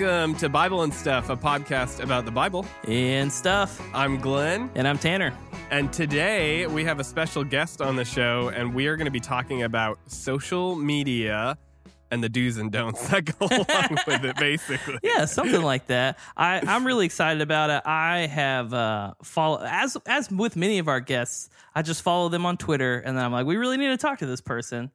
Welcome to Bible and Stuff, a podcast about the Bible. and stuff. I'm Glenn, And I'm Tanner. and today we have a special guest on the show, and we are going to be talking about social media and the do's and don'ts that go along with it, basically. Yeah, something like that. I, I'm really excited about it. I have uh, follow as as with many of our guests. I just follow them on Twitter, and then I'm like, we really need to talk to this person.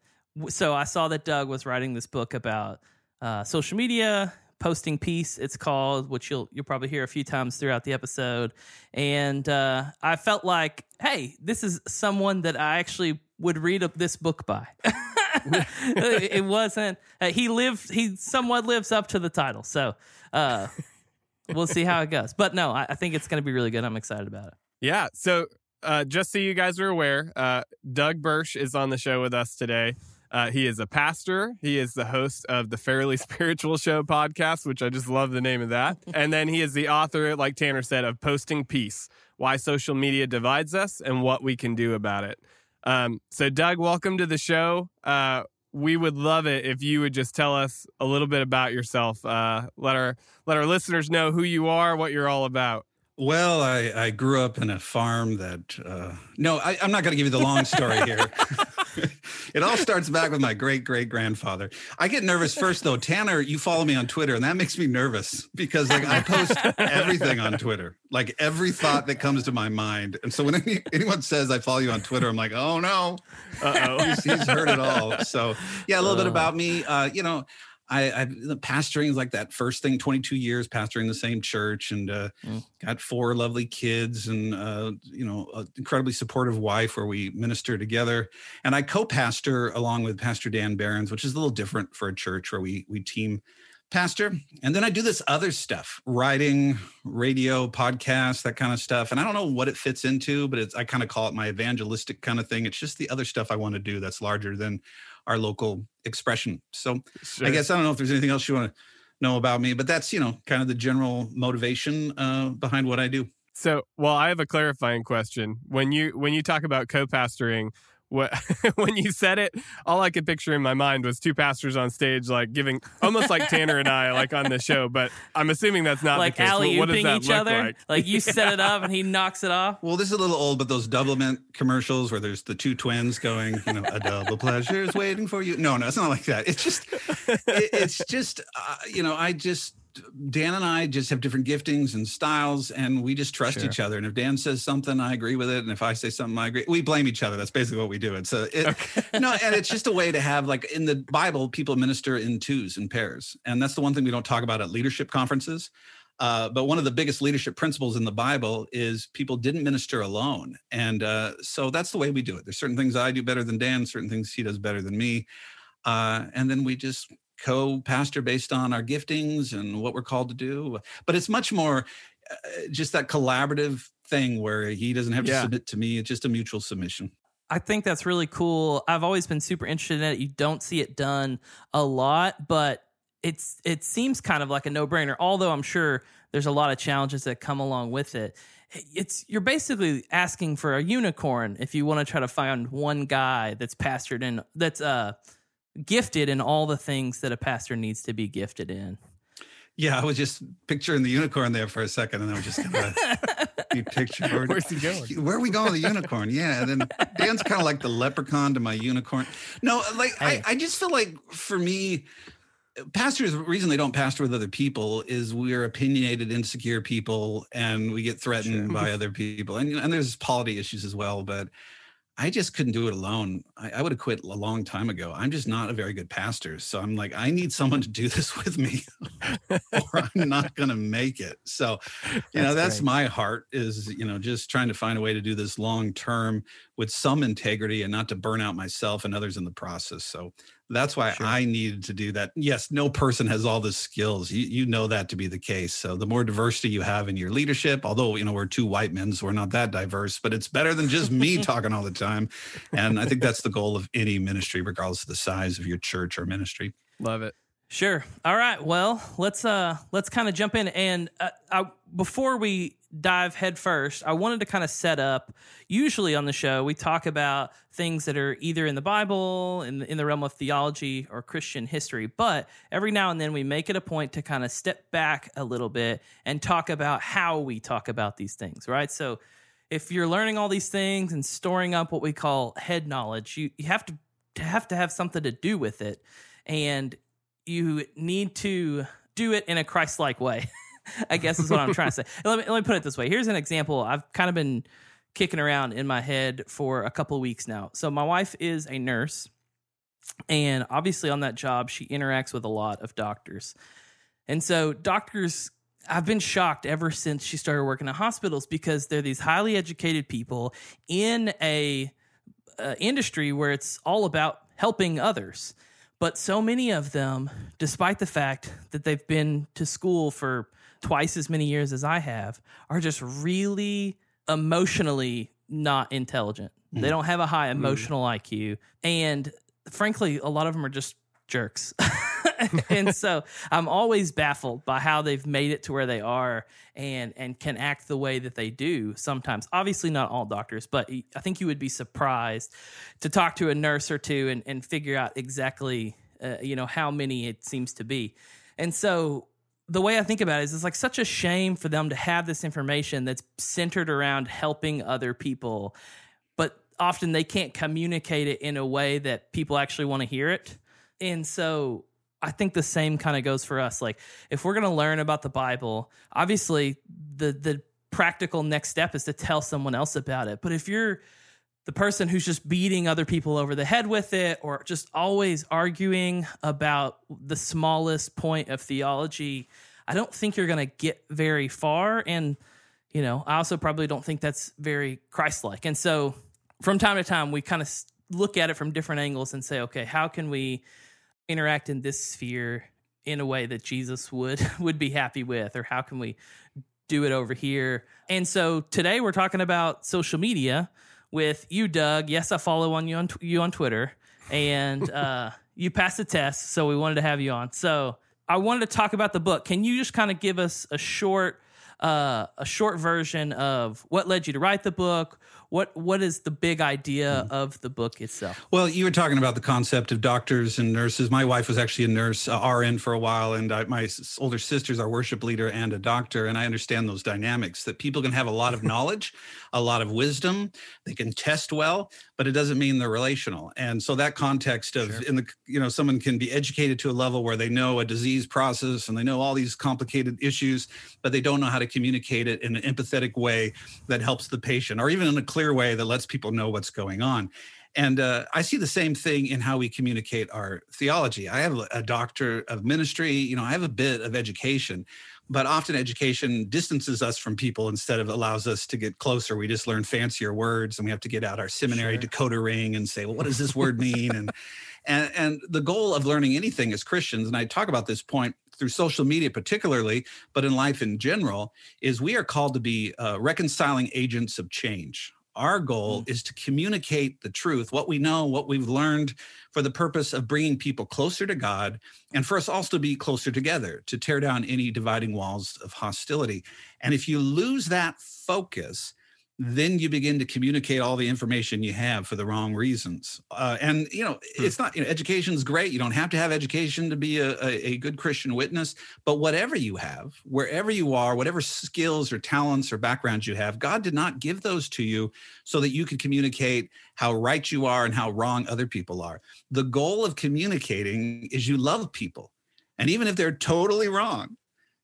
So I saw that Doug was writing this book about uh, social media posting piece. it's called which you'll you'll probably hear a few times throughout the episode and uh, i felt like hey this is someone that i actually would read this book by it wasn't uh, he lived he somewhat lives up to the title so uh we'll see how it goes but no i, I think it's going to be really good i'm excited about it Yeah. So, uh, just so you guys are aware, uh, Doug Bursch is on the show with us today. Uh, he is a pastor. He is the host of the Fairly Spiritual Show podcast, which I just love the name of that. And then he is the author, like Tanner said, of Posting Peace Why Social Media Divides Us and What We Can Do About It. Um, so, Doug, welcome to the show. Uh, we would love it if you would just tell us a little bit about yourself. Uh, let our let our listeners know who you are, what you're all about. Well, I, I grew up in a farm that, uh, no, I, I'm not going to give you the long story here. it all starts back with my great great grandfather. I get nervous first, though. Tanner, you follow me on Twitter, and that makes me nervous because, like, I post everything on Twitter, like every thought that comes to my mind. And so when any, anyone says I follow you on Twitter, I'm like, oh no, Uh oh. he's, he's heard it all. So, yeah, a little bit Oh. about me. Uh, you know, I, I the pastoring is like that first thing. Twenty two years pastoring the same church, and uh, Mm. got four lovely kids, and uh, you know, an incredibly supportive wife where we minister together. And I co-pastor along with Pastor Dan Barons, which is a little different for a church where we we team pastor. And then I do this other stuff, writing, radio, podcast that kind of stuff. And I don't know what it fits into, but it's I kind of call it my evangelistic kind of thing. It's just the other stuff I want to do that's larger than our local expression. So I guess I don't know if there's anything else you want to know about me, but that's, you know, kind of the general motivation uh, behind what I do. So, well, I have a clarifying question. When you when you talk about co-pastoring, when you said it, all I could picture in my mind was two pastors on stage, like giving almost like Tanner and I, like on the show. But I'm assuming that's not like the case. alley What- what does ooping that each look other Like? you set it up and he knocks it off Well, this is a little old, but those doublemint commercials where there's the two twins going, you know, a double pleasure is waiting for you. No, no, it's not like that. It's just, it, it's just, uh, you know, I just, Dan and I just have different giftings and styles, and we just trust Sure. each other. And if Dan says something, I agree with it, and if I say something, I agree. We blame each other. That's basically what we do. It's a, it, no, and it's just a way to have like in the Bible, people minister in twos and pairs, and that's the one thing we don't talk about at leadership conferences. Uh, but one of the biggest leadership principles in the Bible is people didn't minister alone, and uh, so that's the way we do it. There's certain things I do better than Dan, certain things he does better than me, uh, and then we just co-pastor based on our giftings and what we're called to do. But it's much more uh, just that collaborative thing where he doesn't have to Yeah. submit to me; it's just a mutual submission. I think that's really cool. I've always been super interested in it. You don't see it done a lot, but it's it seems kind of like a no-brainer. Although I'm sure there's a lot of challenges that come along with it. It's you're basically asking for a unicorn if you want to try to find one guy that's pastored in that's uh gifted in all the things that a pastor needs to be gifted in. Yeah, I was just picturing the unicorn there for a second, and I was just gonna be picturing. Where, Where's he going? where are we going with the unicorn? Yeah, and then Dan's kind of like the leprechaun to my unicorn. No, like Hey. I, I just feel like for me, pastors the reason they don't pastor with other people is we're opinionated, insecure people, and we get threatened Sure. by other people, and and there's polity issues as well, but. I just couldn't do it alone. I, I would have quit a long time ago. I'm just not a very good pastor. So I'm like, I need someone to do this with me or I'm not going to make it. So, you know, That's that's great. my heart is, you know, just trying to find a way to do this long term with some integrity and not to burn out myself and others in the process. So that's why Sure. I needed to do that. Yes, no person has all the skills. You, you know that to be the case. So the more diversity you have in your leadership, although, you know, we're two white men, so we're not that diverse, but it's better than just me talking all the time. And I think that's the goal of any ministry, regardless of the size of your church or ministry. Love it. Sure. All right. Well, let's uh let's kind of jump in and uh, I, before we dive headfirst, I wanted to kind of set up. Usually on the show, we talk about things that are either in the Bible, in the, in the realm of theology, or Christian history. But every now and then, we make it a point to kind of step back a little bit and talk about how we talk about these things, right? So, if you're learning all these things and storing up what we call head knowledge, you, you have to, to have to have something to do with it, and you need to do it in a Christ-like way. I guess is what I'm trying to say. Let me, let me put it this way. Here's an example. I've kind of been kicking around in my head for a couple weeks now. So my wife is a nurse, and obviously on that job, she interacts with a lot of doctors. And so doctors I've been shocked ever since she started working at hospitals because they're these highly educated people in a uh, industry where it's all about helping others. But so many of them, despite the fact that they've been to school for twice as many years as I have, are just really emotionally not intelligent. Mm. They don't have a high emotional mm. IQ. And frankly, a lot of them are just jerks. and so I'm always baffled by how they've made it to where they are and and can act the way that they do sometimes. Obviously not all doctors, but I think you would be surprised to talk to a nurse or two and, and figure out exactly uh, you know how many it seems to be. And so the way I think about it is it's like such a shame for them to have this information that's centered around helping other people, but often they can't communicate it in a way that people actually want to hear it. And so I think the same kind of goes for us. Like if we're going to learn about the Bible, obviously the the practical next step is to tell someone else about it. But if you're the person who's just beating other people over the head with it or just always arguing about the smallest point of theology, I don't think you're going to get very far. And, you know, I also probably don't think that's very Christ like. And so from time to time, we kind of look at it from different angles and say, okay, how can we interact in this sphere in a way that Jesus would would be happy with or how can we do it over here? And so today we're talking about social media with you, Doug. Yes, I follow on you on you on Twitter, and uh, you passed the test, so we wanted to have you on. So I wanted to talk about the book. Can you just kind of give us a short uh, a short version of what led you to write the book, what what is the big idea hmm. of the book itself? Well, you were talking about the concept of doctors and nurses. My wife was actually a nurse, uh, RN for a while, and I, my older sister's our worship leader and a doctor, and I understand those dynamics. That people can have a lot of knowledge, a lot of wisdom, they can test well, but it doesn't mean they're relational. And so that context of sure. in the you know someone can be educated to a level where they know a disease process and they know all these complicated issues, but they don't know how to communicate it in an empathetic way that helps the patient, or even in a clear way that lets people know what's going on. And uh, I see the same thing in how we communicate our theology. I have a doctor of ministry, you know, I have a bit of education, but often education distances us from people instead of allows us to get closer. We just learn fancier words and we have to get out our seminary sure. decoder ring and say, well, what does this word mean? And, and, and the goal of learning anything as Christians, and I talk about this point through social media particularly, but in life in general, is we are called to be uh, reconciling agents of change. Our goal mm. is to communicate the truth, what we know, what we've learned, for the purpose of bringing people closer to God and for us also to be closer together, to tear down any dividing walls of hostility. And if you lose that focus, then you begin to communicate all the information you have for the wrong reasons. Uh, and you know, hmm. it's not you know, education is great. You don't have to have education to be a, a, a, good Christian witness. But whatever you have, wherever you are, whatever skills or talents or backgrounds you have, God did not give those to you so that you could communicate how right you are and how wrong other people are. The goal of communicating is you love people, and even if they're totally wrong,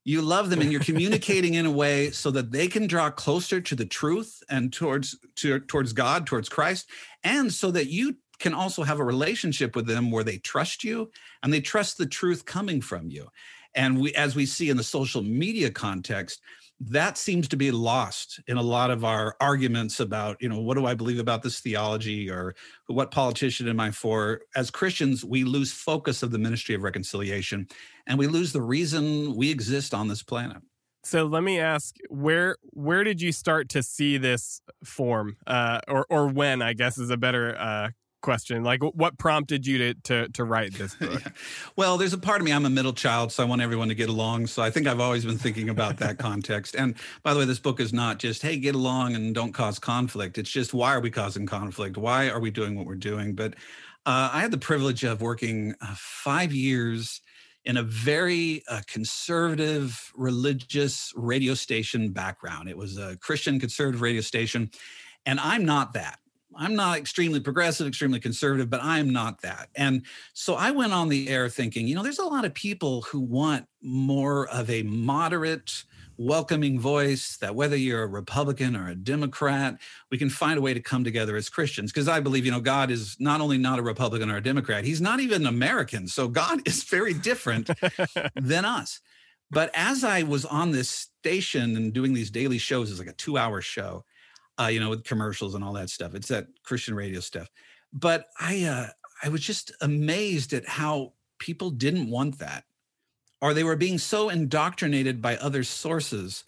you love them and you're communicating in a way so that they can draw closer to the truth and towards to, towards god towards christ and so that you can also have a relationship with them where they trust you and they trust the truth coming from you. And we as we see in the social media context that seems to be lost in a lot of our arguments about you know what do i believe about this theology or what politician am i for? As christians we lose focus of the ministry of reconciliation and we lose the reason we exist on this planet. So let me ask where where did you start to see this form? Uh, or or when i guess is a better uh, question. Like, what prompted you to to, to write this book? yeah. Well, there's a part of me. I'm a middle child, so I want everyone to get along. So I think I've always been thinking about that context. And by the way, this book is not just hey, get along and don't cause conflict. It's just why are we causing conflict? Why are we doing what we're doing? But uh, I had the privilege of working uh, five years in a very uh, conservative religious radio station background. It was a Christian conservative radio station. And I'm not that. I'm not extremely progressive, extremely conservative, but I'm not that. And so I went on the air thinking, you know, there's a lot of people who want more of a moderate, welcoming voice that whether you're a Republican or a Democrat, we can find a way to come together as Christians. Because I believe, you know, God is not only not a Republican or a Democrat, he's not even American. So God is very different than us. But as I was on this station and doing these daily shows, it's like a two hour show, uh, you know, with commercials and all that stuff. It's that Christian radio stuff. But I, uh, I was just amazed at how people didn't want that or they were being so indoctrinated by other sources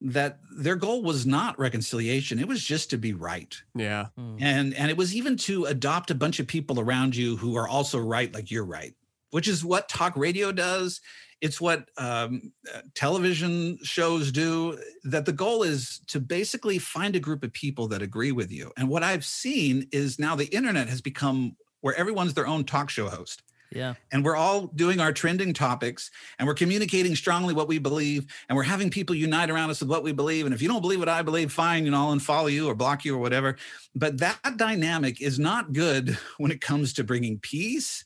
that their goal was not reconciliation it was just to be right yeah mm. and and it was even to adopt a bunch of people around you who are also right like you're right which is what talk radio does it's what um, uh, television shows do that the goal is to basically find a group of people that agree with you and what i've seen is now the internet has become where everyone's their own talk show host yeah. And we're all doing our trending topics and we're communicating strongly what we believe and we're having people unite around us with what we believe. And if you don't believe what I believe, fine, you know, I'll unfollow you or block you or whatever. But that dynamic is not good when it comes to bringing peace,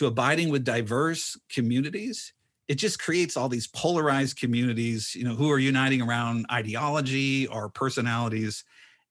to abiding with diverse communities. It just creates all these polarized communities, you know, who are uniting around ideology or personalities.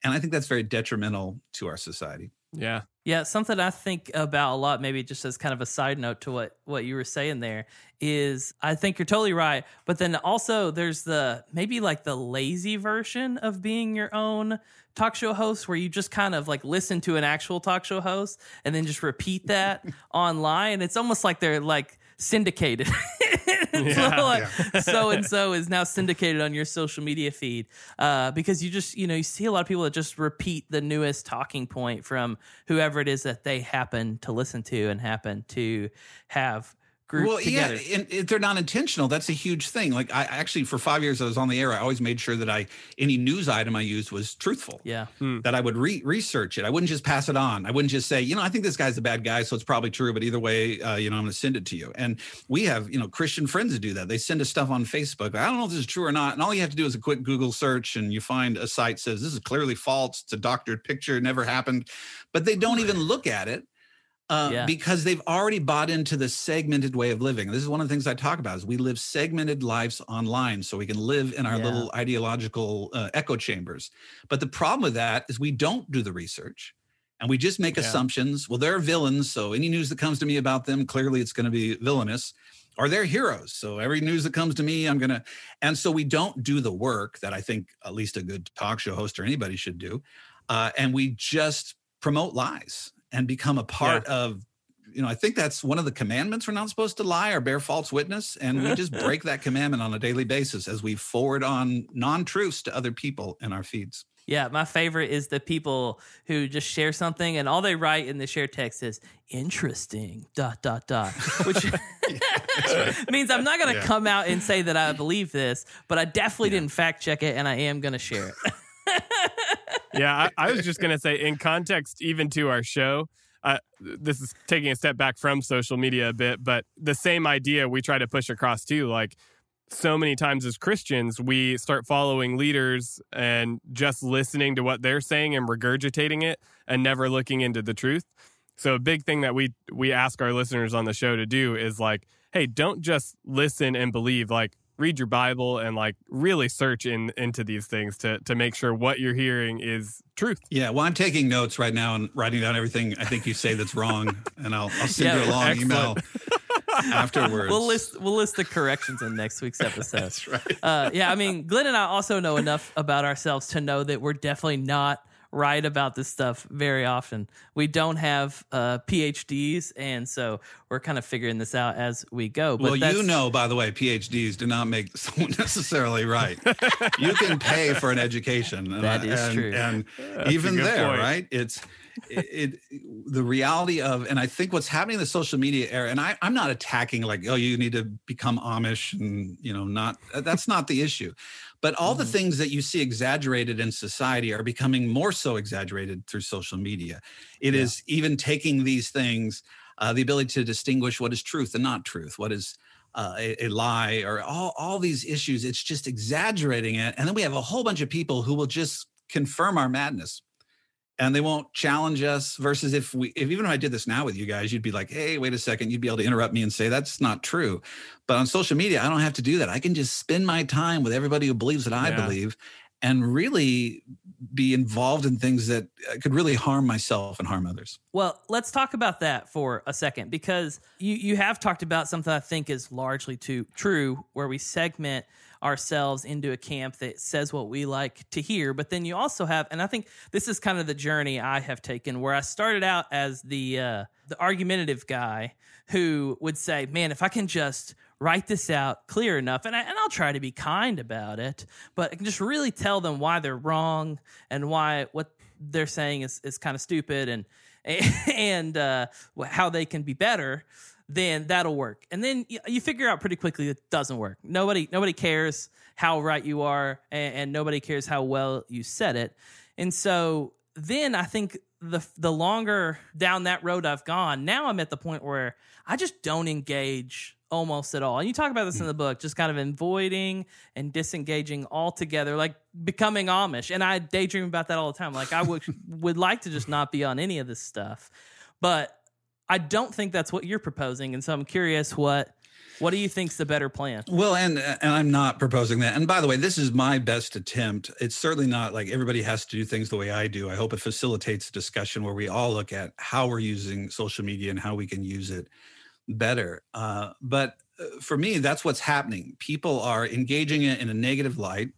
And I think that's very detrimental to our society. Yeah. Yeah, something I think about a lot, maybe just as kind of a side note to what what you were saying there, is I think you're totally right. But then also there's the maybe like the lazy version of being your own talk show host where you just kind of like listen to an actual talk show host and then just repeat that online. It's almost like they're like syndicated. so and so is now syndicated on your social media feed uh, because you just you know you see a lot of people that just repeat the newest talking point from whoever it is that they happen to listen to and happen to have group well, together. yeah, and if they're not intentional, that's a huge thing. Like I actually, for five years I was on the air, I always made sure that I any news item I used was truthful. Yeah, hmm. that I would re- research it. I wouldn't just pass it on. I wouldn't just say, you know, I think this guy's a bad guy, so it's probably true. But either way, uh, you know, I'm going to send it to you. And we have, you know, Christian friends that do that. They send us stuff on Facebook. I don't know if this is true or not. And all you have to do is a quick Google search, and you find a site says this is clearly false. It's a doctored picture. It never happened. But they don't even look at it uh, yeah. because they've already bought into the segmented way of living. This is one of the things I talk about: is we live segmented lives online, so we can live in our yeah. little ideological uh, echo chambers. But the problem with that is we don't do the research, and we just make yeah. assumptions. Well, they're villains, so any news that comes to me about them, clearly it's going to be villainous. Or they're heroes, so every news that comes to me, I'm gonna. And so we don't do the work that I think at least a good talk show host or anybody should do, uh, and we just promote lies and become a part yeah. of you know, I think that's one of the commandments. We're not supposed to lie or bear false witness. And we just break that commandment on a daily basis as we forward on non truths to other people in our feeds. Yeah, my favorite is the people who just share something and all they write in the share text is interesting, dot, dot, dot, which means I'm not going to yeah. come out and say that I believe this, but I definitely yeah. didn't fact check it and I am going to share it yeah, I, I, was just gonna say, in context, even to our show, uh, this is taking a step back from social media a bit, but the same idea we try to push across too. Like so many times as Christians, we start following leaders and just listening to what they're saying and regurgitating it, and never looking into the truth. So a big thing that we we ask our listeners on the show to do is like, hey, don't just listen and believe. Like read your Bible and like really search in into these things to to make sure what you're hearing is truth. Yeah, well, I'm taking notes right now and writing down everything I think you say that's wrong, and I'll I'll send yeah, you a long excellent. email. afterwards. We'll list we'll list the corrections in next week's episode. That's right. Uh, yeah, I mean, Glenn and I also know enough about ourselves to know that we're definitely not write about this stuff very often. We don't have uh, PhDs, and so we're kind of figuring this out as we go. But well, you know, by the way, PhDs do not make someone necessarily right. you can pay for an education. That is and, true. And even there, point. right? It's it, it, the reality of and i think what's happening in the social media era and I, i'm not attacking like oh you need to become amish and you know not that's not the issue but all mm-hmm. the things that you see exaggerated in society are becoming more so exaggerated through social media It yeah. is even taking these things uh, the ability to distinguish what is truth and not truth what is uh, a, a, lie or all, all these issues it's just exaggerating it and then we have a whole bunch of people who will just confirm our madness and they won't challenge us versus if we if even if i did this now with you guys you'd be like hey wait a second you'd be able to interrupt me and say that's not true but on social media i don't have to do that i can just spend my time with everybody who believes that i yeah. believe and really be involved in things that uh, could really harm myself and harm others. Well, let's talk about that for a second because you you have talked about something I think is largely too true where we segment ourselves into a camp that says what we like to hear. But then you also have, and I think this is kind of the journey I have taken, where I started out as the uh, the argumentative guy who would say, "Man, if I can just write this out clear enough, and I, and I'll try to be kind about it, but I can just really tell them why they're wrong and why what they're saying is is kind of stupid and." and uh, how they can be better then that'll work. And then you figure out pretty quickly it doesn't work. Nobody nobody cares how right you are, and, and nobody cares how well you said it. And so then I think the the longer down that road I've gone, now I'm at the point where I just don't engage almost at all. And you talk about this in the book, just kind of avoiding and disengaging altogether, like becoming Amish. And I daydream about that all the time. Like I would would like to just not be on any of this stuff. But I don't think that's what you're proposing, and so I'm curious what what do you think's the better plan? Well, and and I'm not proposing that. And by the way, this is my best attempt. It's certainly not like everybody has to do things the way I do. I hope it facilitates a discussion where we all look at how we're using social media and how we can use it better. Uh, but uh, for me, that's what's happening. People are engaging it in a negative light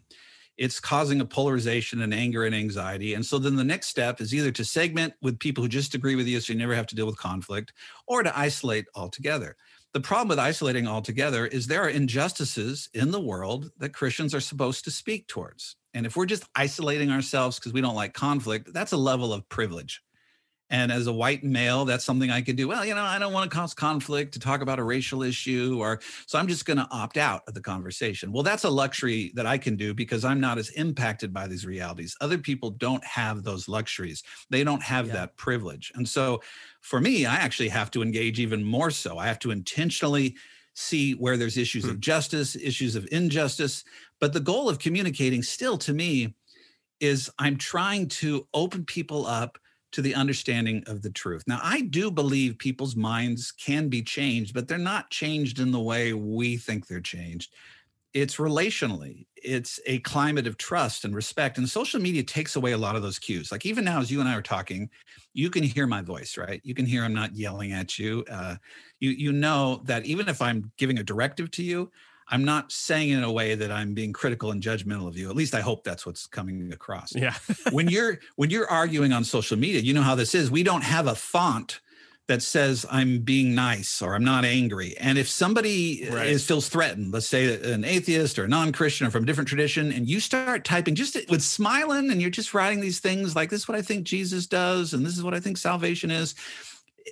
it's causing a polarization and anger and anxiety. And so then the next step is either to segment with people who just agree with you so you never have to deal with conflict, or to isolate altogether. The problem with isolating altogether is there are injustices in the world that Christians are supposed to speak towards. And if we're just isolating ourselves because we don't like conflict, that's a level of privilege. And as a white male, that's something I could do. Well, you know, I don't want to cause conflict to talk about a racial issue, or so I'm just going to opt out of the conversation. Well, that's a luxury that I can do because I'm not as impacted by these realities. Other people don't have those luxuries, they don't have yeah. that privilege. And so for me, I actually have to engage even more so. I have to intentionally see where there's issues hmm. of justice, issues of injustice. But the goal of communicating still to me is I'm trying to open people up to the understanding of the truth. Now, I do believe people's minds can be changed, but they're not changed in the way we think they're changed. It's relationally, it's a climate of trust and respect. And social media takes away a lot of those cues. Like even now, as you and I are talking, you can hear my voice, right? You can hear I'm not yelling at you. Uh, you you know that even if I'm giving a directive to you, I'm not saying in a way that I'm being critical and judgmental of you. At least I hope that's what's coming across. Yeah. when you're when you're arguing on social media, you know how this is. We don't have a font that says I'm being nice or I'm not angry. And if somebody uh, right. is feels threatened, let's say an atheist or a non-Christian or from a different tradition, and you start typing just with smiling and you're just writing these things like this is what I think Jesus does and this is what I think salvation is,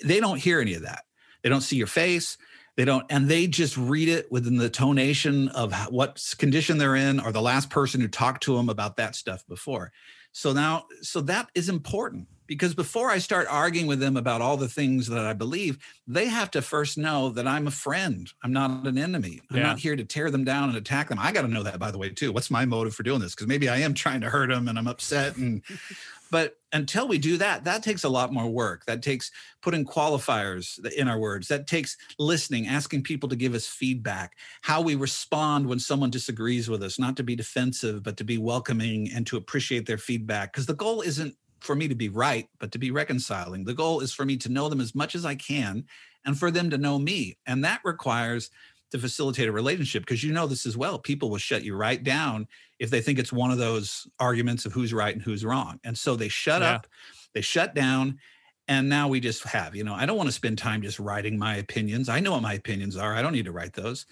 they don't hear any of that. They don't see your face they don't, and they just read it within the tonation of what condition they're in or the last person who talked to them about that stuff before. So now, so that is important because before I start arguing with them about all the things that I believe, they have to first know that I'm a friend. I'm not an enemy. I'm yeah. not here to tear them down and attack them. I got to know that, by the way, too. What's my motive for doing this? Because maybe I am trying to hurt them and I'm upset and But until we do that, that takes a lot more work. That takes putting qualifiers in our words. That takes listening, asking people to give us feedback, how we respond when someone disagrees with us, not to be defensive, but to be welcoming and to appreciate their feedback. Because the goal isn't for me to be right, but to be reconciling. The goal is for me to know them as much as I can and for them to know me. And that requires to facilitate a relationship because you know this as well. People will shut you right down if they think it's one of those arguments of who's right and who's wrong. And so they shut Yeah. up, they shut down, and now we just have, you know, I don't want to spend time just writing my opinions. I know what my opinions are. I don't need to write those.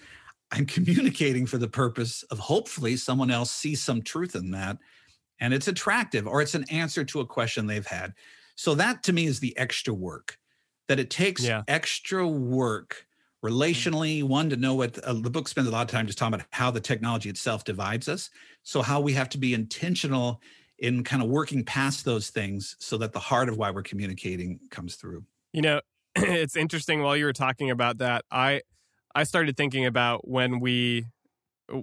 I'm communicating for the purpose of hopefully someone else sees some truth in that and it's attractive or it's an answer to a question they've had. So that to me is the extra work that it takes Yeah. extra work relationally one to know what uh, the book spends a lot of time just talking about how the technology itself divides us so how we have to be intentional in kind of working past those things so that the heart of why we're communicating comes through You know, it's interesting while you were talking about that, I I started thinking about when we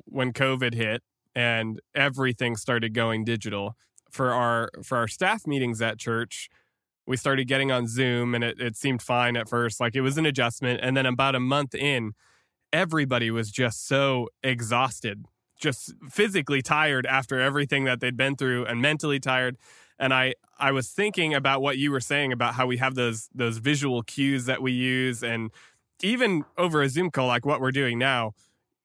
when COVID hit and everything started going digital for our for our staff meetings at church. We started getting on Zoom and it, it seemed fine at first. Like it was an adjustment. And then about a month in, everybody was just so exhausted, just physically tired after everything that they'd been through and mentally tired and I I was thinking about what you were saying about how we have those those visual cues that we use and even over a Zoom call like what we're doing now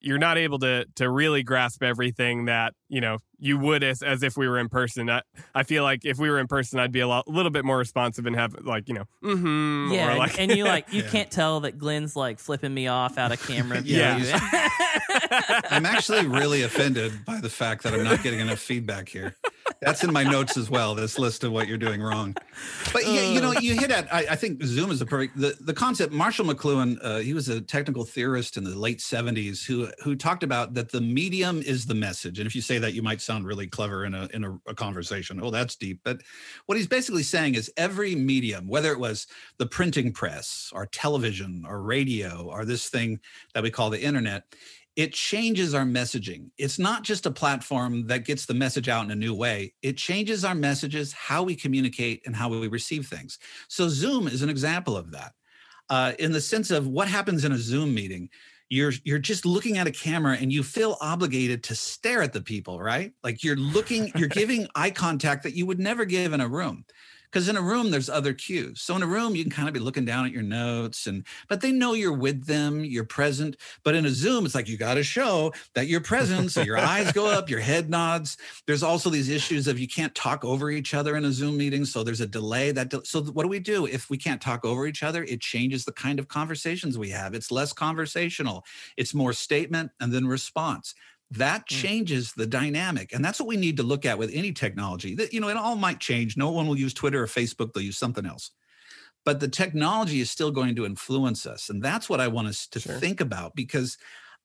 you're not able to to really grasp everything that you know you would as, as if we were in person I, I feel like if we were in person I'd be a lot, little bit more responsive and have like you know mm-hmm Yeah, or and- like and you like you Yeah. can't tell that Glenn's like flipping me off out of camera. Yeah. view. i'm actually really offended by the fact that i'm not getting enough feedback here that's in my notes as well this list of what you're doing wrong but you, you know you hit at I, I think zoom is a perfect the, the concept marshall mcluhan uh, he was a technical theorist in the late 70s who who talked about that the medium is the message and if you say that you might sound really clever in a in a, a conversation oh that's deep but what he's basically saying is every medium whether it was the printing press or television or radio or this thing that we call the internet it changes our messaging. It's not just a platform that gets the message out in a new way. It changes our messages, how we communicate, and how we receive things. So, Zoom is an example of that. Uh, in the sense of what happens in a Zoom meeting, you're you're just looking at a camera and you feel obligated to stare at the people, right? Like you're looking, you're giving eye contact that you would never give in a room. Because in a room, there's other cues. So in a room, you can kind of be looking down at your notes, and but they know you're with them, you're present. But in a Zoom, it's like you got to show that you're present. So your eyes go up, your head nods. There's also these issues of you can't talk over each other in a Zoom meeting. So there's a delay. That de- so what do we do if we can't talk over each other? It changes the kind of conversations we have. It's less conversational. It's more statement and then response that changes the dynamic and that's what we need to look at with any technology. That you know it all might change. No one will use twitter or facebook they'll use something else. But the technology is still going to influence us and that's what i want us to Sure. think about because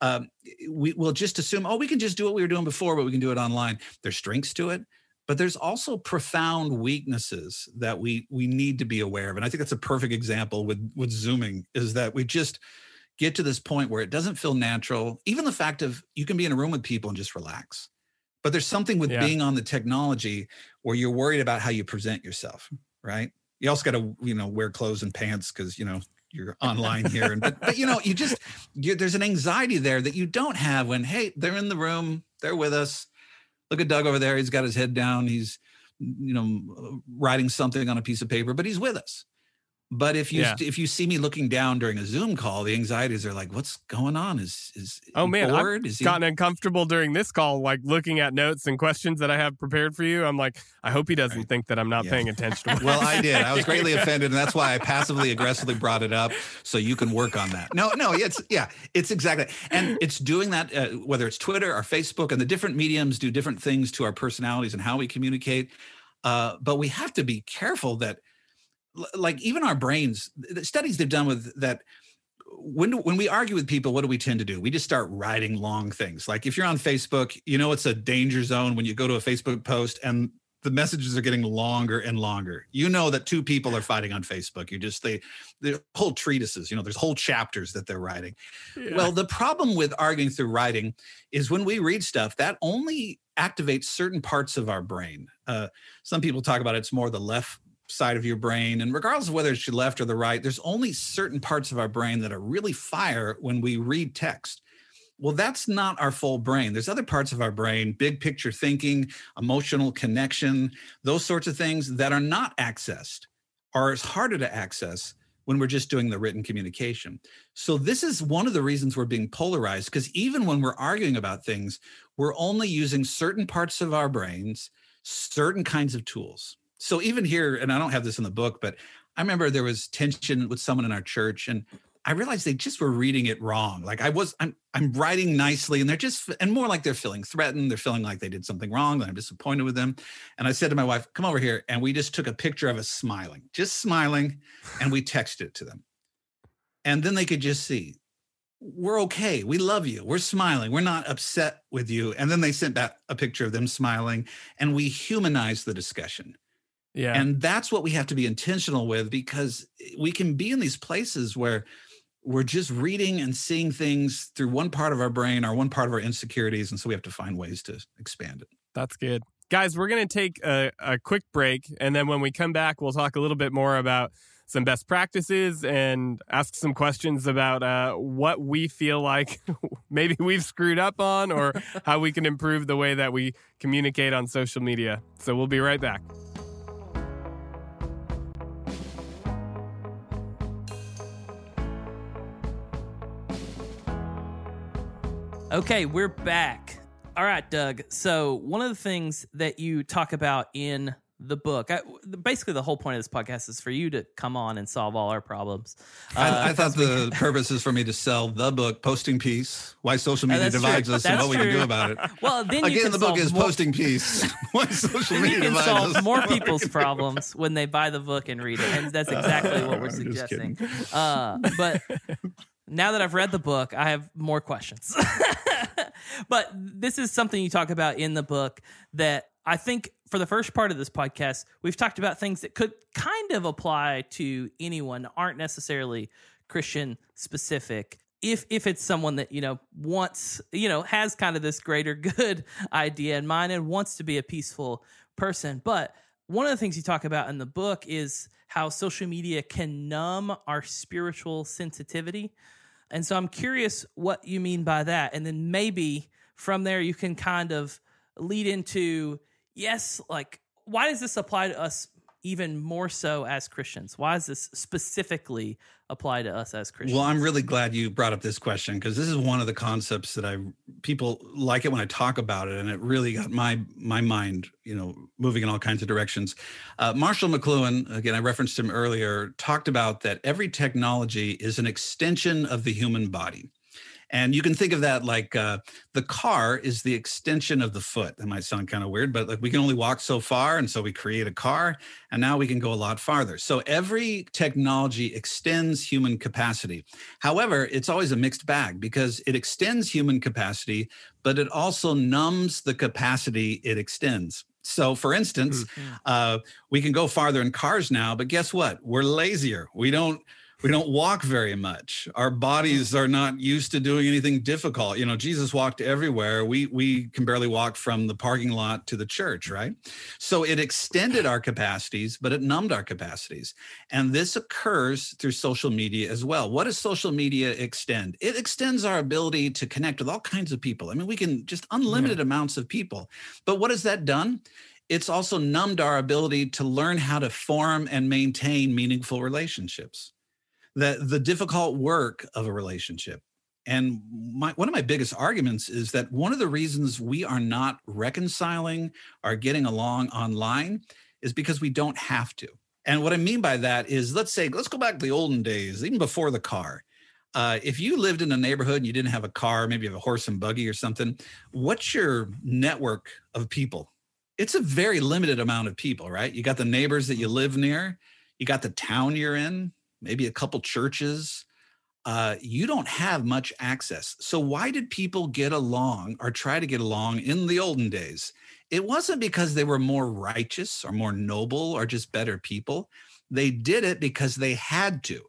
um, we will just assume oh we can just do what we were doing before but we can do it online. There's strengths to it but there's also profound weaknesses that we we need to be aware of and i think that's a perfect example with with zooming is that we just get to this point where it doesn't feel natural. Even the fact of you can be in a room with people and just relax. But there's something with Yeah. being on the technology where you're worried about how you present yourself, right? You also got to, you know, wear clothes and pants because, you know, you're online here. And, but, but, you know, you just, you there's an anxiety there that you don't have when, hey, they're in the room, they're with us. Look at Doug over there. He's got his head down. He's, you know, uh, writing something on a piece of paper, but he's with us. But if you Yeah. if you see me looking down during a Zoom call, the anxieties are like, "What's going on? Is is Oh man, I've bored? Is he gotten uncomfortable during this call, like looking at notes and questions that I have prepared for you. I'm like, I hope he doesn't Right. think that I'm not Yeah. paying attention. Well, I did. I was greatly offended, and that's why I passively aggressively brought it up so you can work on that. No, no, it's yeah, it's exactly, and it's doing that uh, whether it's Twitter or Facebook, and the different mediums do different things to our personalities and how we communicate. Uh, but we have to be careful that, like, even our brains, the studies they've done with that. When do- when we argue with people, what do we tend to do? We just start writing long things. Like if you're on Facebook, you know it's a danger zone when you go to a Facebook post and the messages are getting longer and longer. You know that two people are fighting on Facebook. You just they the whole treatises, you know, there's whole chapters that they're writing. Yeah. Well, the problem with arguing through writing is when we read stuff, that only activates certain parts of our brain. Uh, some people talk about it's more the left side of your brain. And regardless of whether it's your left or the right, there's only certain parts of our brain that are really fire when we read text. Well, that's not our full brain. There's other parts of our brain, big picture thinking, emotional connection, those sorts of things that are not accessed or it's harder to access when we're just doing the written communication. So this is one of the reasons we're being polarized because even when we're arguing about things, we're only using certain parts of our brains, certain kinds of tools. So even here, and I don't have this in the book, but I remember there was tension with someone in our church and I realized they just were reading it wrong. Like I was, I'm, I'm writing nicely, and they're just, and more like they're feeling threatened. They're feeling like they did something wrong. That I'm disappointed with them. And I said to my wife, "Come over here," and we just took a picture of us smiling, just smiling, and we texted it to them. And then they could just see we're okay. We love you. We're smiling. We're not upset with you. And then they sent back a picture of them smiling, and we humanized the discussion. Yeah. And that's what we have to be intentional with because we can be in these places where we're just reading and seeing things through one part of our brain or one part of our insecurities. And so we have to find ways to expand it. That's good. Guys, we're going to take a, a quick break. And then when we come back, we'll talk a little bit more about some best practices and ask some questions about uh, what we feel like maybe we've screwed up on or how we can improve the way that we communicate on social media. So we'll be right back. Okay, we're back. All right, Doug. So, one of the things that you talk about in the book, I, basically, the whole point of this podcast is for you to come on and solve all our problems. Uh, I, I, thought the purpose is for me to sell the book, Posting Peace Why Social Media Divides true. Us that's and What true. We Can Do About It. Well, then Again, the book is more, Posting Peace Why Social Media you can Divides solve Us. more people's problems when they buy the book and read it. And that's exactly what we're I'm suggesting. Uh, but now that I've read the book, I have more questions. But this is something you talk about in the book that I think for the first part of this podcast, we've talked about things that could kind of apply to anyone, aren't necessarily Christian specific. If if it's someone that, you know, wants, you know, has kind of this greater good idea in mind and wants to be a peaceful person. But one of the things you talk about in the book is how social media can numb our spiritual sensitivity. And so I'm curious what you mean by that. And then maybe from there you can kind of lead into yes, like why does this apply to us even more so as Christians? Why does this specifically apply to us as Christians? Well, I'm really glad you brought up this question because this is one of the concepts that I people like it when I talk about it, and it really got my my mind, you know, moving in all kinds of directions. Uh, Marshall McLuhan, again, I referenced him earlier, talked about that every technology is an extension of the human body. And you can think of that like uh, the car is the extension of the foot. That might sound kind of weird, but like we can only walk so far. And so we create a car and now we can go a lot farther. So every technology extends human capacity. However, it's always a mixed bag because it extends human capacity, but it also numbs the capacity it extends. So, for instance, Mm-hmm. uh, we can go farther in cars now, but guess what? We're lazier. We don't we don't walk very much. Our bodies are not used to doing anything difficult. You know jesus walked everywhere. We we can barely walk from the parking lot to the church right? So it extended our capacities but it numbed our capacities. And this occurs through social media as well. What does social media extend? It extends our ability to connect with all kinds of people. I mean we can just unlimited amounts of people. But what has that done? It's also numbed our ability to learn how to form and maintain meaningful relationships the the difficult work of a relationship. And my, one of my biggest arguments is that one of the reasons we are not reconciling or getting along online is because we don't have to. And what i mean by that is let's say let's go back to the olden days even before the car. Uh, if you lived in a neighborhood and you didn't have a car maybe you have a horse and buggy or something what's your network of people? It's a very limited amount of people right? You got the neighbors that you live near you got the town you're in maybe a couple churches, uh, you don't have much access. So, why did people get along or try to get along in the olden days? It wasn't because they were more righteous or more noble or just better people. They did it because they had to.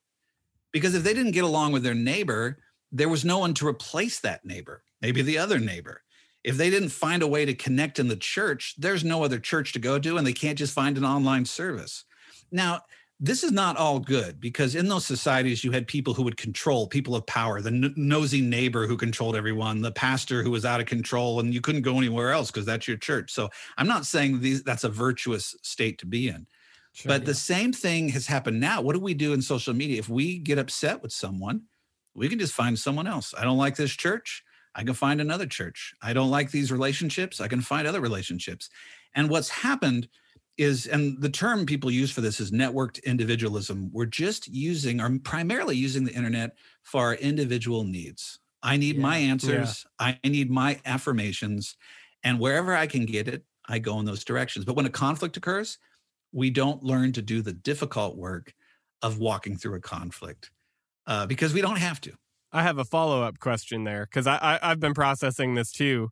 Because if they didn't get along with their neighbor, there was no one to replace that neighbor, maybe the other neighbor. If they didn't find a way to connect in the church, there's no other church to go to, and they can't just find an online service. Now, this is not all good because in those societies you had people who would control people of power the n- nosy neighbor who controlled everyone the pastor who was out of control and you couldn't go anywhere else because that's your church so i'm not saying these that's a virtuous state to be in Sure, but yeah. the same thing has happened now. What do we do in social media? If we get upset with someone, we can just find someone else. I don't like this church. I can find another church. I don't like these relationships. I can find other relationships. And what's happened is, and the term people use for this is networked individualism. We're just using, or primarily using the internet for our individual needs. I need yeah. my answers. Yeah. I need my affirmations. And wherever I can get it, I go in those directions. But when a conflict occurs, we don't learn to do the difficult work of walking through a conflict uh, because we don't have to. I have a follow up question there because I, I I've been processing this too,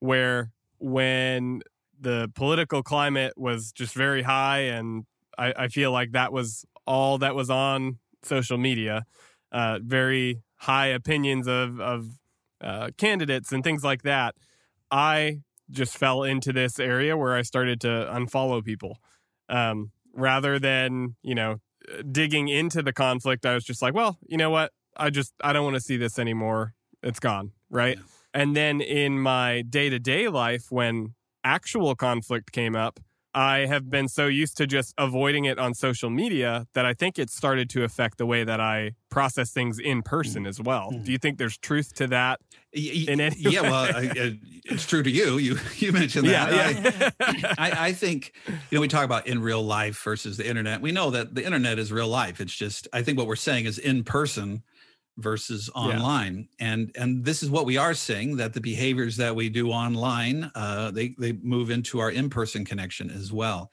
where when the political climate was just very high, and I, I feel like that was all that was on social media. Uh, very high opinions of of uh, candidates and things like that. I just fell into this area where I started to unfollow people um, rather than you know digging into the conflict. I was just like, well, you know what? I just I don't want to see this anymore. It's gone, right? Yeah. And then in my day to day life, when actual conflict came up, I have been so used to just avoiding it on social media that I think it started to affect the way that I process things in person as well. Mm-hmm. Do you think there's truth to that? In any yeah, well, I, it's true to you. You you mentioned that. Yeah, yeah. I, I, think you know we talk about in real life versus the internet. We know that the internet is real life. It's just I think what we're saying is in person versus online yeah. and and this is what we are seeing that the behaviors that we do online uh, they they move into our in-person connection as well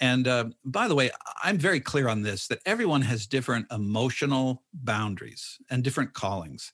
and uh, by the way i'm very clear on this that everyone has different emotional boundaries and different callings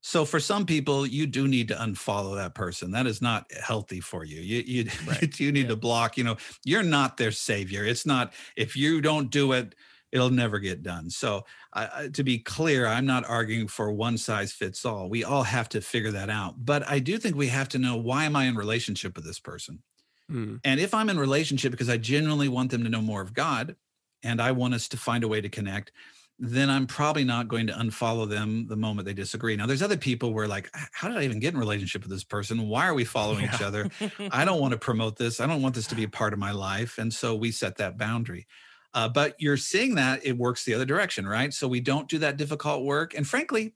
so for some people you do need to unfollow that person that is not healthy for you you you, right. you need yeah. to block you know you're not their savior it's not if you don't do it it'll never get done. So, uh, to be clear, I'm not arguing for one size fits all. We all have to figure that out. But I do think we have to know why am I in relationship with this person? Mm. And if I'm in relationship because I genuinely want them to know more of God and I want us to find a way to connect, then I'm probably not going to unfollow them the moment they disagree. Now, there's other people where like, how did I even get in relationship with this person? Why are we following yeah. each other? I don't want to promote this. I don't want this to be a part of my life. And so we set that boundary. Uh, but you're seeing that it works the other direction, right? So we don't do that difficult work. And frankly,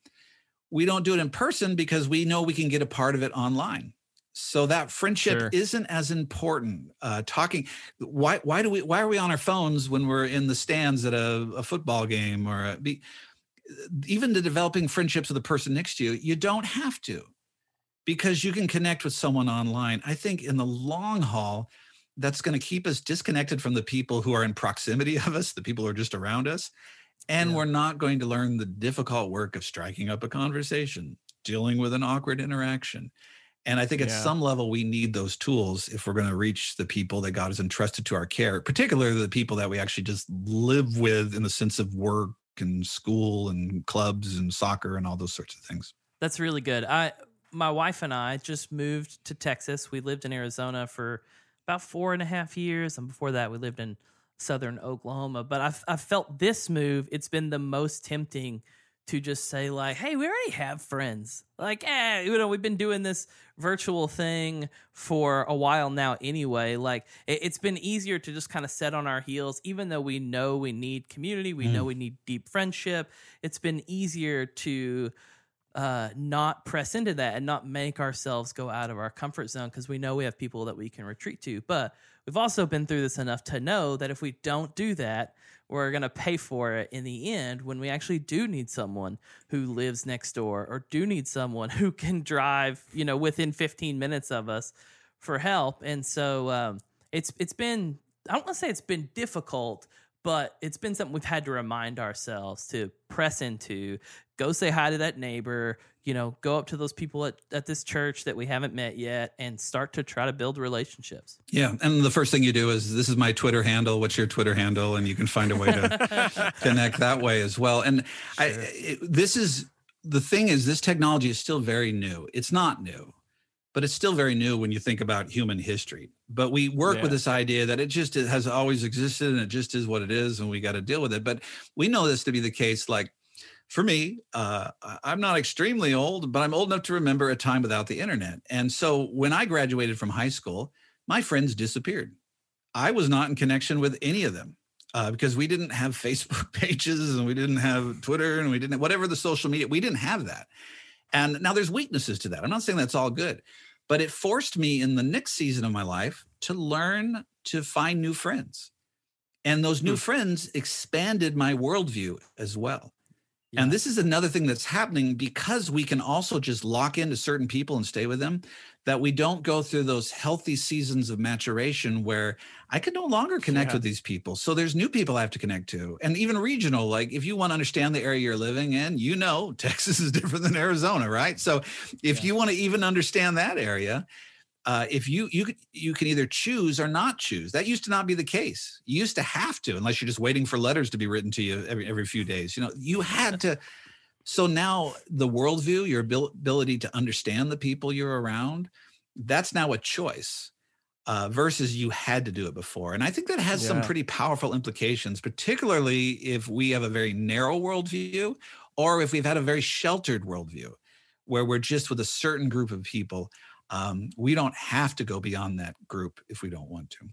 we don't do it in person because we know we can get a part of it online. So that friendship sure. isn't as important. Uh, talking, why why do we why are we on our phones when we're in the stands at a, a football game or a, be, even the developing friendships with the person next to you? You don't have to because you can connect with someone online. I think in the long haul, that's going to keep us disconnected from the people who are in proximity of us, the people who are just around us. And yeah. we're not going to learn the difficult work of striking up a conversation, dealing with an awkward interaction. And I think at yeah. some level, we need those tools if we're going to reach the people that God has entrusted to our care, particularly the people that we actually just live with in the sense of work and school and clubs and soccer and all those sorts of things. That's really good. I, my wife and I just moved to Texas. We lived in Arizona for about four and a half years, and before that, we lived in southern Oklahoma. But I've, I've felt this move, it's been the most tempting to just say like, "Hey, we already have friends." Like, eh, you know, we've been doing this virtual thing for a while now anyway. Like, it, has been easier to just kind of set on our heels, even though we know we need community, we mm. know we need deep friendship. It's been easier to uh, not press into that and not make ourselves go out of our comfort zone because we know we have people that we can retreat to. But we've also been through this enough to know that if we don't do that, we're going to pay for it in the end when we actually do need someone who lives next door or do need someone who can drive, you know, within 15 minutes of us for help. And so um, it's it's been I don't want to say it's been difficult, but it's been something we've had to remind ourselves to press into go say hi to that neighbor you know go up to those people at, at this church that we haven't met yet and start to try to build relationships yeah and the first thing you do is this is my twitter handle what's your twitter handle and you can find a way to connect that way as well and sure. i it, this is the thing is this technology is still very new it's not new but it's still very new when you think about human history. But we work yeah. with this idea that it just has always existed and it just is what it is, and we got to deal with it. But we know this to be the case. Like for me, uh, I'm not extremely old, but I'm old enough to remember a time without the internet. And so when I graduated from high school, my friends disappeared. I was not in connection with any of them. uh, because we didn't have Facebook pages and we didn't have Twitter and we didn't whatever the social media. We didn't have that. And now there's weaknesses to that. I'm not saying that's all good, but it forced me in the next season of my life to learn to find new friends. And those new mm. friends expanded my worldview as well. Yeah. And this is another thing that's happening because we can also just lock into certain people and stay with them that we don't go through those healthy seasons of maturation where I can no longer connect yeah. with these people. So there's new people I have to connect to. And even regional, like if you want to understand the area you're living in, you know Texas is different than Arizona, right? So if yeah. you want to even understand that area, uh, if you you you can either choose or not choose. That used to not be the case. You used to have to, unless you're just waiting for letters to be written to you every every few days. You know, you had to so now the worldview, your ability to understand the people you're around, that's now a choice uh, versus you had to do it before. And I think that has yeah. some pretty powerful implications, particularly if we have a very narrow worldview or if we've had a very sheltered worldview where we're just with a certain group of people. Um, we don't have to go beyond that group if we don't want to.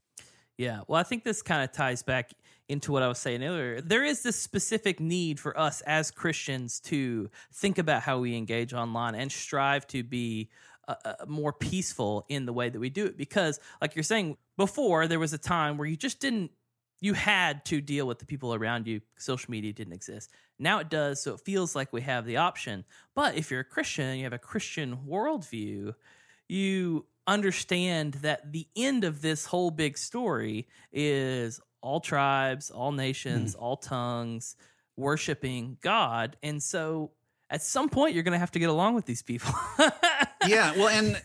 Yeah. Well, I think this kind of ties back into what I was saying earlier. There is this specific need for us as Christians to think about how we engage online and strive to be uh, uh, more peaceful in the way that we do it. Because, like you're saying, before there was a time where you just didn't, you had to deal with the people around you. Social media didn't exist. Now it does. So it feels like we have the option. But if you're a Christian, you have a Christian worldview, you understand that the end of this whole big story is all tribes, all nations, mm. all tongues worshiping God. And so at some point you're going to have to get along with these people. yeah, well and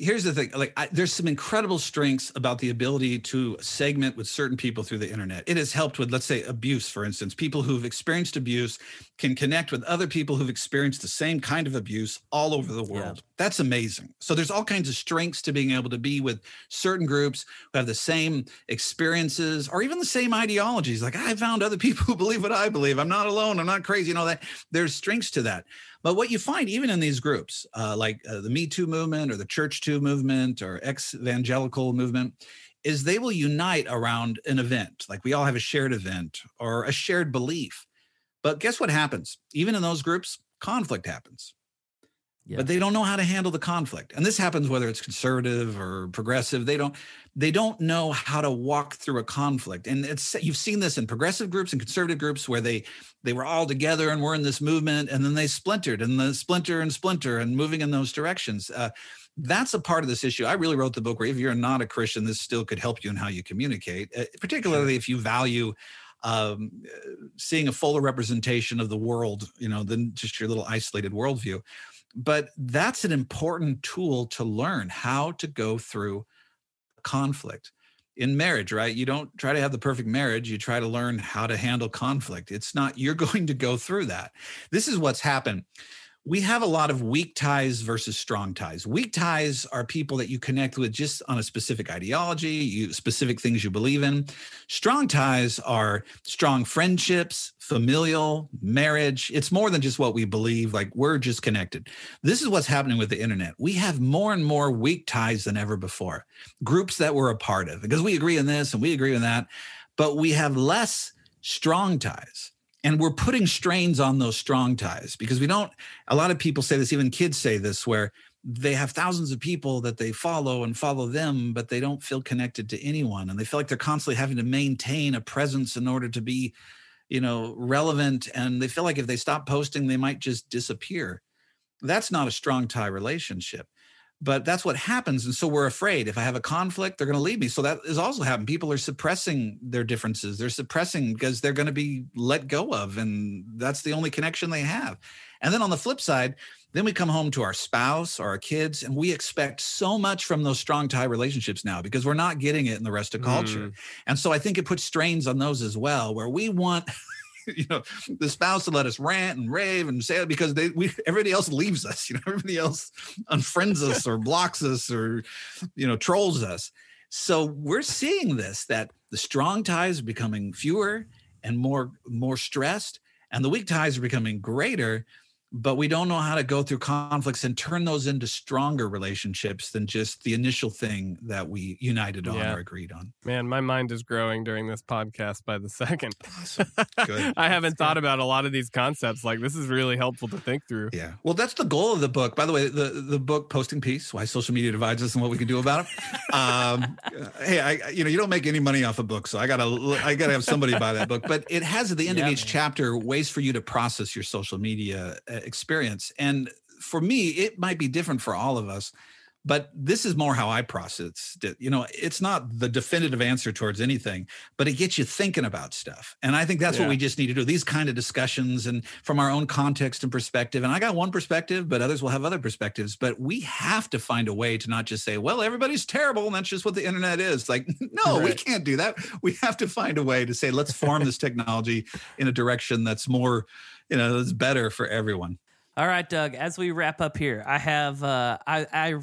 here's the thing like I, there's some incredible strengths about the ability to segment with certain people through the internet. It has helped with let's say abuse for instance. People who've experienced abuse can connect with other people who've experienced the same kind of abuse all over the world. Yeah. that's amazing. So there's all kinds of strengths to being able to be with certain groups who have the same experiences or even the same ideologies. Like i found other people who believe what i believe. I'm not alone. I'm not crazy you know that. There's strengths to that but what you find, even in these groups, uh, like uh, the Me Too movement or the Church Too movement or ex evangelical movement, is they will unite around an event. Like we all have a shared event or a shared belief. But guess what happens? Even in those groups, conflict happens yeah. but they don't know how to handle the conflict. And this happens whether it's conservative or progressive. They don't they don't know how to walk through a conflict. And it's you've seen this in progressive groups and conservative groups where they they were all together and were in this movement and then they splintered and the splinter and splinter and moving in those directions. Uh, that's a part of this issue. I really wrote the book where if you're not a christian this still could help you in how you communicate uh, particularly if you value um, seeing a fuller representation of the world, you know, than just your little isolated worldview but that's an important tool to learn how to go through conflict. In marriage right you don't try to have the perfect marriage you try to learn how to handle conflict. It's not you're going to go through that. This is what's happened we have a lot of weak ties versus strong ties. Weak ties are people that you connect with just on a specific ideology, you specific things you believe in. Strong ties are strong friendships, familial, marriage. It's more than just what we believe, like we're just connected. This is what's happening with the internet. We have more and more weak ties than ever before. Groups that we're a part of because we agree on this and we agree on that, but we have less strong ties and we're putting strains on those strong ties because we don't a lot of people say this even kids say this where they have thousands of people that they follow and follow them but they don't feel connected to anyone. And they feel like they're constantly having to maintain a presence in order to be you know relevant. And they feel like if they stop posting they might just disappear. That's not a strong tie relationship but that's what happens and so we're afraid. If i have a conflict they're going to leave me. So that is also happening people are suppressing their differences. They're suppressing because they're going to be let go of and that's the only connection they have. And then on the flip side then we come home to our spouse or our kids and we expect so much from those strong tie relationships now because we're not getting it in the rest of culture. Mm. and so i think it puts strains on those as well where we want you know, the spouse to let us rant and rave and say because they we everybody else leaves us. You know, everybody else unfriends us or blocks us or you know trolls us. So we're seeing this that the strong ties are becoming fewer and more more stressed, and the weak ties are becoming greater. But we don't know how to go through conflicts and turn those into stronger relationships than just the initial thing that we united on Yeah. or agreed on. Man, my mind is growing during this podcast by the second. Good. I haven't thought about a lot of these concepts. Like this is really helpful to think through. Yeah. Well, that's the goal of the book. By the way, the, the book Posting Peace, Why Social Media Divides Us and What We Can Do About It. Um, hey, I you know, you don't make any money off a book, so I gotta I gotta have somebody buy that book. But it has at the end Yeah, of each chapter ways for you to process your social media uh, experience. And for me, it might be different for all of us. But this is more how I processed it. You know, it's not the definitive answer towards anything, but it gets you thinking about stuff. And I think that's Yeah. what we just need to do. These kind of discussions and from our own context and perspective. And I got one perspective, but others will have other perspectives. But we have to find a way to not just say, well, everybody's terrible and that's just what the internet is. Like, no, we can't do that. We have to find a way to say, let's form this technology in a direction that's more, you know, it's better for everyone. All right, Doug. As we wrap up here, I have uh, I I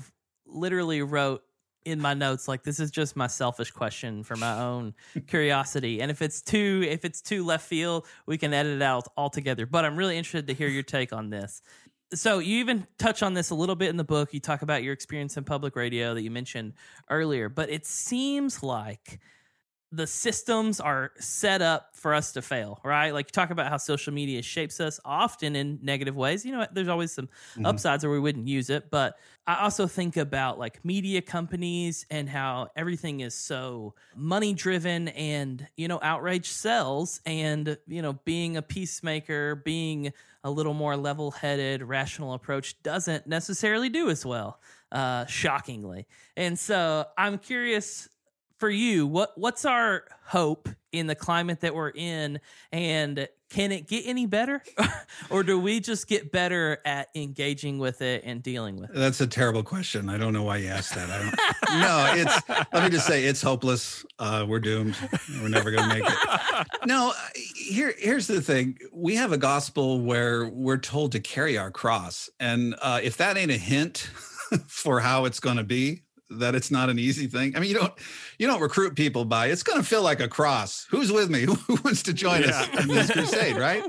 literally wrote in my notes like this is just my selfish question for my own curiosity, and if it's too if it's too left field, we can edit it out altogether. But I'm really interested to hear your take on this. So you even touch on this a little bit in the book. You talk about your experience in public radio that you mentioned earlier, but it seems like the systems are set up for us to fail, right? Like you talk about how social media shapes us often in negative ways. You know, there's always some Mhm. upsides or we wouldn't use it, but I also think about like media companies and how everything is so money driven and, you know, outrage sells and, you know, being a peacemaker, being a little more level headed, rational approach doesn't necessarily do as well, uh, shockingly. And so I'm curious for you, what what's our hope in the climate that we're in, and can it get any better, or do we just get better at engaging with it and dealing with it? That's a terrible question. I don't know why you asked that. I don't. no, it's. Let me just say, it's hopeless. Uh, we're doomed. We're never going to make it. No, here, here's the thing. We have a gospel where we're told to carry our cross, and uh, if that ain't a hint for how it's going to be, that it's not an easy thing. I mean, you don't, you don't recruit people by. It's going to feel like a cross. Who's with me? Who wants to join us in this crusade? Right.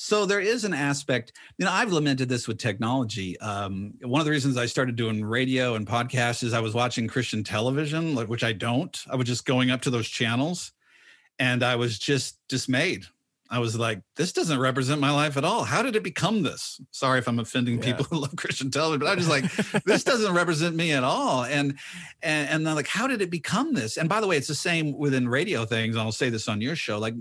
So there is an aspect, you know, I've lamented this with technology. Um, one of the reasons I started doing radio and podcasts is I was watching Christian television, like which I don't. I was just going up to those channels and I was just dismayed. I was like, this doesn't represent my life at all. How did it become this? Sorry if I'm offending Yeah. people who love Christian television, but I was just like, this doesn't represent me at all. And and and like, how did it become this? And by the way, it's the same within radio things. I'll say this on your show. Like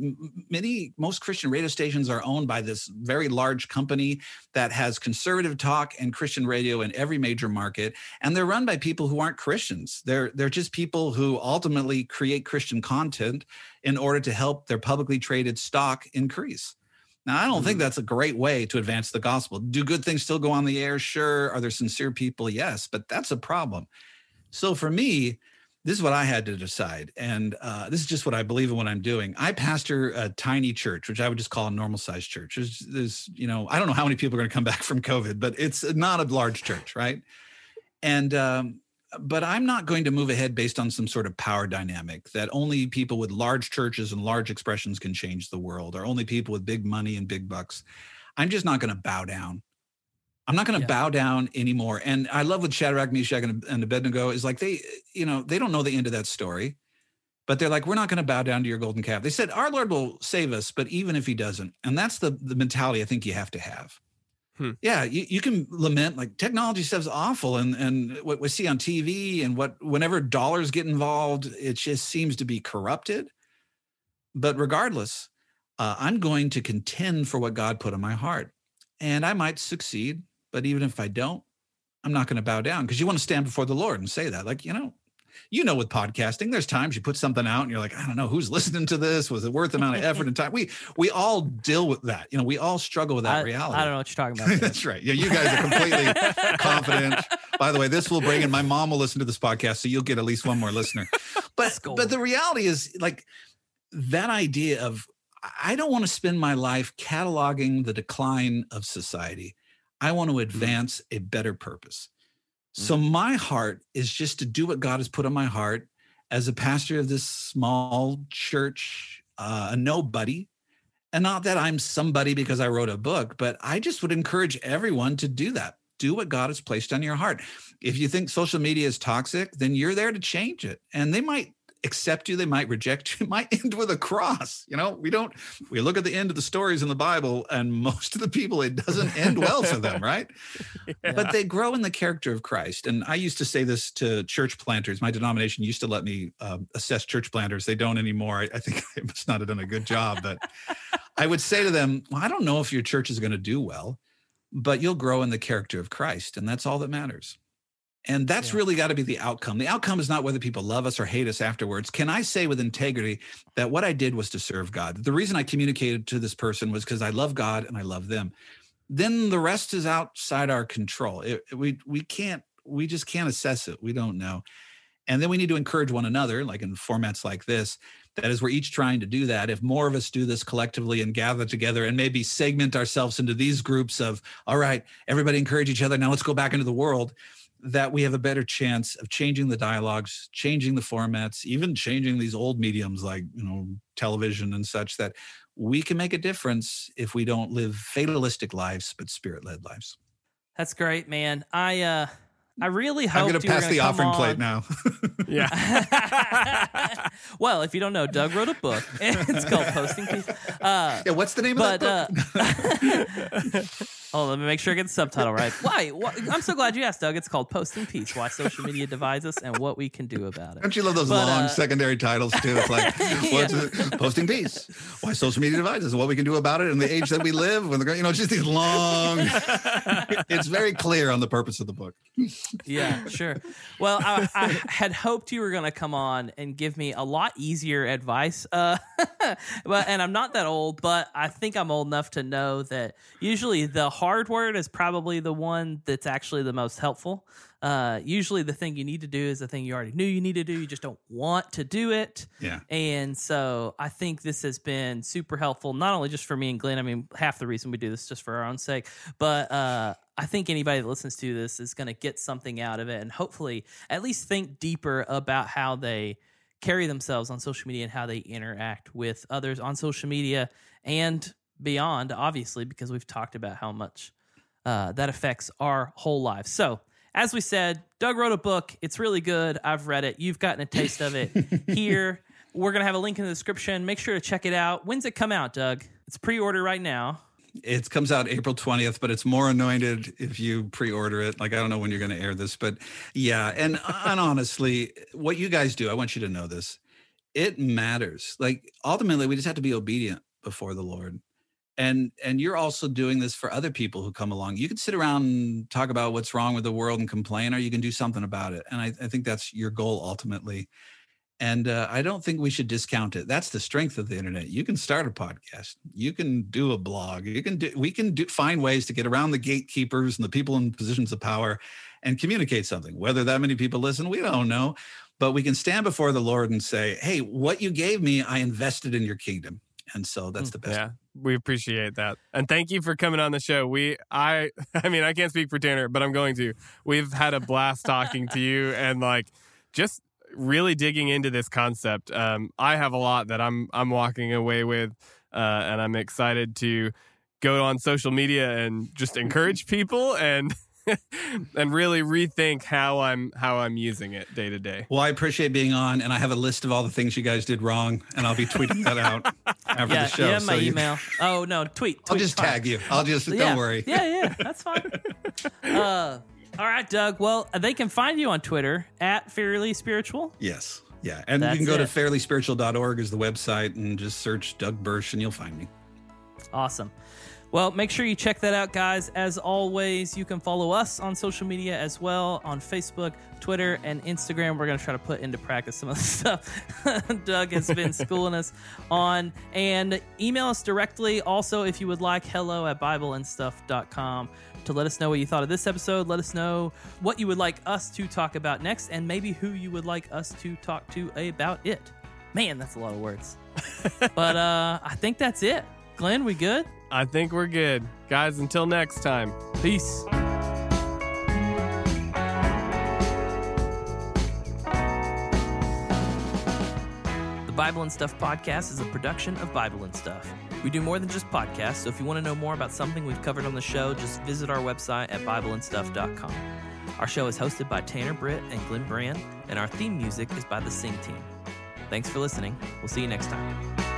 many, most Christian radio stations are owned by this very large company that has conservative talk and Christian radio in every major market, and they're run by people who aren't Christians. They're they're just people who ultimately create Christian content in order to help their publicly traded stock increase. Now, I don't think that's a great way to advance the gospel. Do good things still go on the air? Sure. Are there sincere people? Yes, but that's a problem. So for me, this is what I had to decide. And uh, this is just what I believe in what I'm doing. I pastor a tiny church, which I would just call a normal sized church. There's, there's, you know, I don't know how many people are going to come back from COVID, but it's not a large church, right? And, um, but I'm not going to move ahead based on some sort of power dynamic that only people with large churches and large expressions can change the world, or only people with big money and big bucks. I'm just not going to bow down. I'm not going to Yeah. bow down anymore. And I love what Shadrach, Meshach, and, and Abednego is like. They, you know, they don't know the end of that story, but they're like, we're not going to bow down to your golden calf. They said, our Lord will save us, but even if He doesn't, and that's the the mentality I think you have to have. Hmm. Yeah, you, you can lament like technology stuff's awful, and and what we see on TV, and what whenever dollars get involved, it just seems to be corrupted. But regardless, uh, I'm going to contend for what God put in my heart, and I might succeed. But even if I don't, I'm not going to bow down because you want to stand before the Lord and say that, like you know, you know, with podcasting, there's times you put something out and you're like, I don't know who's listening to this. Was it worth the amount of effort and time? We we all deal with that. You know, we all struggle with that I, reality. I don't know what you're talking about. That's right. Yeah, you guys are completely confident. By the way, this will bring in my mom will listen to this podcast, so you'll get at least one more listener. But Let's but the reality is like that idea of I don't want to spend my life cataloging the decline of society. I want to mm-hmm. advance a better purpose. So my heart is just to do what God has put on my heart as a pastor of this small church, uh, a nobody. And not that I'm somebody because I wrote a book, but I just would encourage everyone to do that. Do what God has placed on your heart. If you think social media is toxic, then you're there to change it. And they might accept you they might reject you it might end with a cross you know? We don't we look at the end of the stories in the bible and most of the people it doesn't end well for them right? Yeah. but they grow in the character of christ and i used to say this to church planters. My denomination used to let me um, assess church planters. They don't anymore. I, I think i must not have done a good job but i would say to them well i don't know if your church is going to do well but you'll grow in the character of christ and that's all that matters and that's yeah. really got to be the outcome. The outcome is not whether people love us or hate us afterwards. Can I say with integrity that what I did was to serve God? The reason I communicated to this person was because I love God and I love them. Then the rest is outside our control. It, we we can't we just can't assess it. We don't know. And then we need to encourage one another, like in formats like this. That is, we're each trying to do that. If more of us do this collectively and gather together and maybe segment ourselves into these groups of, all right, everybody encourage each other. Now let's go back into the world that we have a better chance of changing the dialogues, changing the formats, even changing these old mediums like, you know, television and such that we can make a difference if we don't live fatalistic lives but spirit-led lives. That's great, man. I uh I really hope I'm going to pass the offering on. plate now. yeah. well, if you don't know, Doug wrote a book. It's called Posting Peace. Uh, yeah, what's the name but, of that book? Uh, Oh, let me make sure I get the subtitle right. Why? Why? I'm so glad you asked, Doug. It's called Posting Peace Why Social Media Divides Us and What We Can Do About It. Don't you love those but, long uh, secondary titles, too? It's like, what's it? Posting Peace Why Social Media Divides Us and What We Can Do About It in the age that we live. When the, you know, just these long, it's very clear on the purpose of the book. yeah, sure. Well, I, I had hoped you were going to come on and give me a lot easier advice. Uh, but, and I'm not that old, but I think I'm old enough to know that usually the hard word is probably the one that's actually the most helpful. Uh, usually, the thing you need to do is the thing you already knew you need to do. You just don't want to do it. Yeah. And so I think this has been super helpful, not only just for me and Glenn. I mean, half the reason we do this just for our own sake, but uh, I think anybody that listens to this is going to get something out of it, and hopefully, at least think deeper about how they carry themselves on social media and how they interact with others on social media and beyond, obviously, because we've talked about how much uh, that affects our whole lives. So, as we said, Doug wrote a book. It's really good. I've read it. You've gotten a taste of it here. We're going to have a link in the description. Make sure to check it out. When's it come out, Doug? It's pre order right now. It comes out April 20th, but it's more anointed if you pre order it. Like, I don't know when you're going to air this, but yeah. And, and honestly, what you guys do, I want you to know this it matters. Like, ultimately, we just have to be obedient before the Lord and and you're also doing this for other people who come along. You can sit around and talk about what's wrong with the world and complain or you can do something about it and i, I think that's your goal ultimately. And uh, i don't think we should discount it. That's the strength of the internet. You can start a podcast. You can do a blog. You can do we can do, find ways to get around the gatekeepers and the people in positions of power and communicate something. Whether that many people listen we don't know but we can stand before the lord and say hey what you gave me i invested in your kingdom. And so that's mm, the best yeah we appreciate that. And thank you for coming on the show. We i i mean i can't speak for tanner but i'm going to. We've had a blast talking to you and like just really digging into this concept. Um i have a lot that i'm i'm walking away with uh and i'm excited to go on social media and just encourage people and and really rethink how I'm how I'm using it day to day. Well, I appreciate being on, and I have a list of all the things you guys did wrong, and I'll be tweeting that out after yeah, the show. Yeah, my so email. You... Oh no, tweet. tweet I'll just tag you. I'll just yeah. don't worry. Yeah, yeah, that's fine. uh, all right, Doug. Well, they can find you on Twitter at Fairly Spiritual. Yes. Yeah. And That's you can go it. to fairlyspiritual.org is the website and just search Doug Bursch and you'll find me. Awesome. Well, make sure you check that out, guys. As always, you can follow us on social media as well on Facebook, Twitter, and Instagram. We're going to try to put into practice some of the stuff Doug has been schooling us on. And email us directly also if you would like hello at BibleandStuff.com to let us know what you thought of this episode. Let us know what you would like us to talk about next, and maybe who you would like us to talk to about it. Man, that's a lot of words. but uh, I think that's it. Glenn, we good? I think we're good. Guys, until next time. Peace. The Bible and Stuff podcast is a production of Bible and Stuff. We do more than just podcasts, so if you want to know more about something we've covered on the show, just visit our website at BibleandStuff.com. Our show is hosted by Tanner Britt and Glenn Brand, and our theme music is by the Sing Team. Thanks for listening. We'll see you next time.